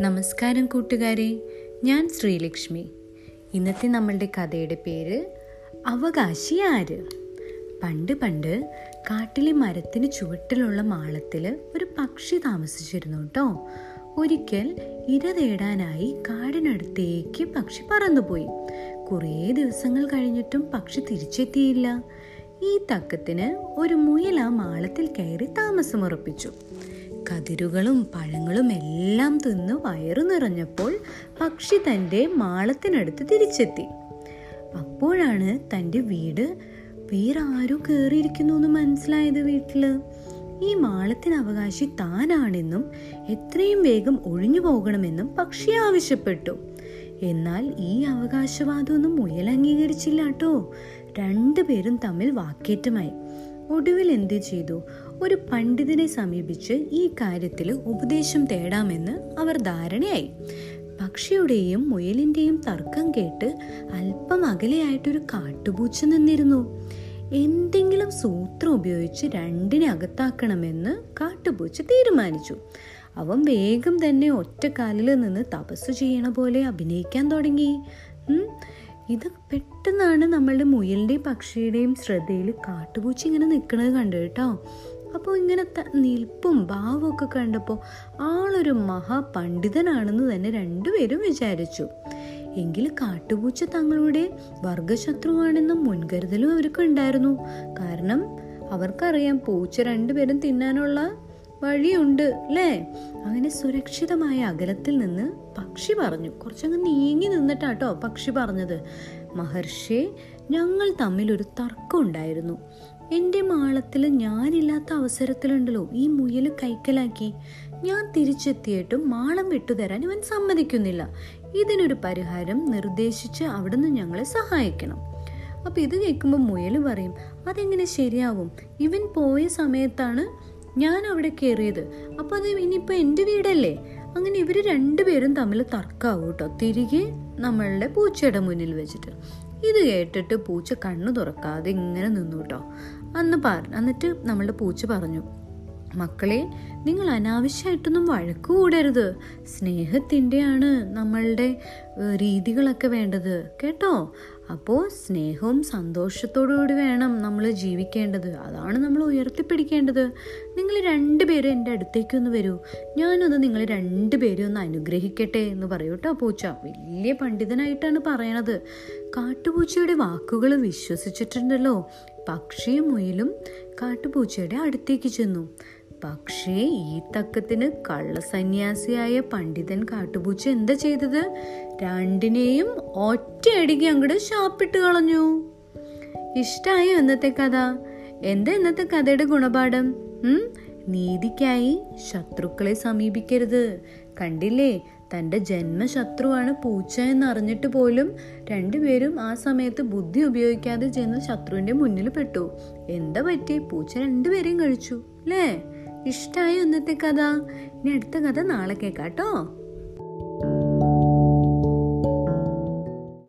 നമസ്കാരം കൂട്ടുകാരെ. ഞാൻ ശ്രീലക്ഷ്മി. ഇന്നത്തെ നമ്മളുടെ കഥയുടെ പേര് അവകാശി ആര്? പണ്ട് പണ്ട് കാട്ടിലെ മരത്തിന് ചുവട്ടിലുള്ള മാളത്തിൽ ഒരു പക്ഷി താമസിച്ചിരുന്നു കേട്ടോ. ഒരിക്കൽ ഇര തേടാനായി കാടിനടുത്തേക്ക് പക്ഷി പറന്നുപോയി. കുറേ ദിവസങ്ങൾ കഴിഞ്ഞിട്ടും പക്ഷി തിരിച്ചെത്തിയില്ല. ഈ തക്കത്തിന് ഒരു മുയൽ ആ മാളത്തിൽ കയറി താമസമുറപ്പിച്ചു. കതിരുകളും പഴങ്ങളും എല്ലാം തിന്ന് വയറു നിറഞ്ഞപ്പോൾ പക്ഷി തന്റെ മാളത്തിനടുത്ത് തിരിച്ചെത്തി. അപ്പോഴാണ് തന്റെ വീട് വേറെ ആരോ കയറിയിരിക്കുന്നു എന്ന് മനസ്സിലായത് വീട്ടിൽ. ഈ മാളത്തിന് അവകാശി താനാണെന്നും എത്രയും വേഗം ഒഴിഞ്ഞു പോകണമെന്നും പക്ഷി ആവശ്യപ്പെട്ടു. എന്നാൽ ഈ അവകാശവാദമൊന്നും മുയൽ അംഗീകരിച്ചില്ല കേട്ടോ രണ്ടുപേരും തമ്മിൽ വാക്കേറ്റമായി. ഒടുവിൽ എന്ത് ചെയ്തു? ഒരു പണ്ഡിതനെ സമീപിച്ച് ഈ കാര്യത്തിൽ ഉപദേശം തേടാമെന്ന് അവർ ധാരണയായി. പക്ഷിയുടെയും മുയലിന്റെയും തർക്കം കേട്ട് അല്പം അകലെയായിട്ടൊരു കാട്ടുപൂച്ച നിന്നിരുന്നു. എന്തെങ്കിലും സൂത്രം ഉപയോഗിച്ച് രണ്ടിനെ അകത്താക്കണമെന്ന് കാട്ടുപൂച്ച തീരുമാനിച്ചു. അവൻ വേഗം തന്നെ ഒറ്റക്കാലിൽ നിന്ന് തപസ് ചെയ്യണ പോലെ അഭിനയിക്കാൻ തുടങ്ങി. ഇത് പെട്ടെന്നാണ് നമ്മളുടെ മുയലിന്റെയും പക്ഷിയുടെയും ശ്രദ്ധയിൽ കാട്ടുപൂച്ച ഇങ്ങനെ നിൽക്കുന്നത് കണ്ടു കേട്ടോ. അപ്പോൾ ഇങ്ങനെ നിൽപ്പും ഭാവമൊക്കെ കണ്ടപ്പോൾ ആളൊരു മഹാപണ്ഡിതനാണെന്ന് തന്നെ രണ്ടുപേരും വിചാരിച്ചു. എങ്കിൽ കാട്ടുപൂച്ച തങ്ങളുടെ വർഗശത്രുവാണെന്ന മുൻകരുതലും അവർക്ക് ഉണ്ടായിരുന്നു. കാരണം അവർക്കറിയാം പൂച്ച രണ്ടുപേരും തിന്നാനുള്ള വഴിയുണ്ട് അല്ലേ അങ്ങനെ സുരക്ഷിതമായ അകലത്തിൽ നിന്ന് പക്ഷി പറഞ്ഞു. കുറച്ചങ്ങ് നീങ്ങി നിന്നിട്ടാട്ടോ പക്ഷി പറഞ്ഞത്. മഹർഷി ഞങ്ങൾ തമ്മിൽ ഒരു തർക്കം ഉണ്ടായിരുന്നു. എന്റെ മാളത്തിൽ ഞാനില്ലാത്ത അവസരത്തിലുണ്ടല്ലോ. ഈ മുയൽ കൈക്കലാക്കി. ഞാൻ തിരിച്ചെത്തിയിട്ടും മാളം വിട്ടുതരാൻ ഇവൻ സമ്മതിക്കുന്നില്ല. ഇതിനൊരു പരിഹാരം നിർദ്ദേശിച്ച് അവിടുന്ന് ഞങ്ങളെ സഹായിക്കണം. അപ്പൊ ഇത് കേൾക്കുമ്പോൾ മുയൽ പറയും അതെങ്ങനെ ശരിയാവും? ഇവൻ പോയ സമയത്താണ് ഞാൻ അവിടെ കയറിയത് അപ്പൊ അത് ഇനിയിപ്പോൾ എന്റെ വീടല്ലേ? അങ്ങനെ ഇവർ രണ്ടുപേരും തമ്മിൽ തർക്കാവും കേട്ടോ. തിരികെ നമ്മളുടെ പൂച്ചയുടെ മുന്നിൽ വെച്ചിട്ട്. ഇത് കേട്ടിട്ട് പൂച്ച കണ്ണു തുറക്കാതെ ഇങ്ങനെ നിന്നു കേട്ടോ. അന്ന് പാർ എന്നിട്ട് നമ്മളുടെ പൂച്ച പറഞ്ഞു മക്കളെ നിങ്ങൾ അനാവശ്യമായിട്ടൊന്നും വഴക്ക് കൂടരുത്. സ്നേഹത്തിന്റെയാണ് നമ്മളുടെ രീതികളൊക്കെ വേണ്ടത്. കേട്ടോ? അപ്പോൾ സ്നേഹവും സന്തോഷത്തോടുകൂടി വേണം നമ്മൾ ജീവിക്കേണ്ടത്. അതാണ് നമ്മൾ ഉയർത്തിപ്പിടിക്കേണ്ടത്. നിങ്ങൾ രണ്ടുപേരും എന്റെ അടുത്തേക്ക് ഒന്ന് വരൂ. ഞാനൊന്ന് നിങ്ങൾ രണ്ടുപേരും ഒന്ന് അനുഗ്രഹിക്കട്ടെ എന്ന് പറയൂ കേട്ടോ പൂച്ച. വലിയ പണ്ഡിതനായിട്ടാണ് പറയണത്. കാട്ടുപൂച്ചയുടെ വാക്കുകൾ വിശ്വസിച്ചിട്ടുണ്ടല്ലോ. പക്ഷിയും മുയിലും കാട്ടുപൂച്ചയുടെ അടുത്തേക്ക് ചെന്നു. പക്ഷേ ഈ തക്കത്തിന് കള്ളസന്യാസിയായ പണ്ഡിതൻ കാട്ടുപൂച്ച എന്താ ചെയ്തത്? രണ്ടിനെയും ഒറ്റയടിക്ക് അങ്ങോട്ട് ശാപ്പിട്ട് കളഞ്ഞു. ഇഷ്ടായോ ഇന്നത്തെ കഥ? എന്താ ഇന്നത്തെ കഥയുടെ ഗുണപാഠം? നീതിക്കായി ശത്രുക്കളെ സമീപിക്കരുത്. കണ്ടില്ലേ? തന്റെ ജന്മശത്രുവാണ് പൂച്ച എന്നറിഞ്ഞിട്ട് പോലും രണ്ടുപേരും ആ സമയത്ത് ബുദ്ധി ഉപയോഗിക്കാതെ ചെന്ന് ശത്രുവിന്റെ മുന്നിൽ പെട്ടു. എന്താ പറ്റി? പൂച്ച രണ്ടുപേരെയും കഴിച്ചു അല്ലേ? ഇഷ്ടമായി ഇന്നത്തെ കഥ? ഇനി അടുത്ത കഥ നാളെ കേൾക്കാട്ടോ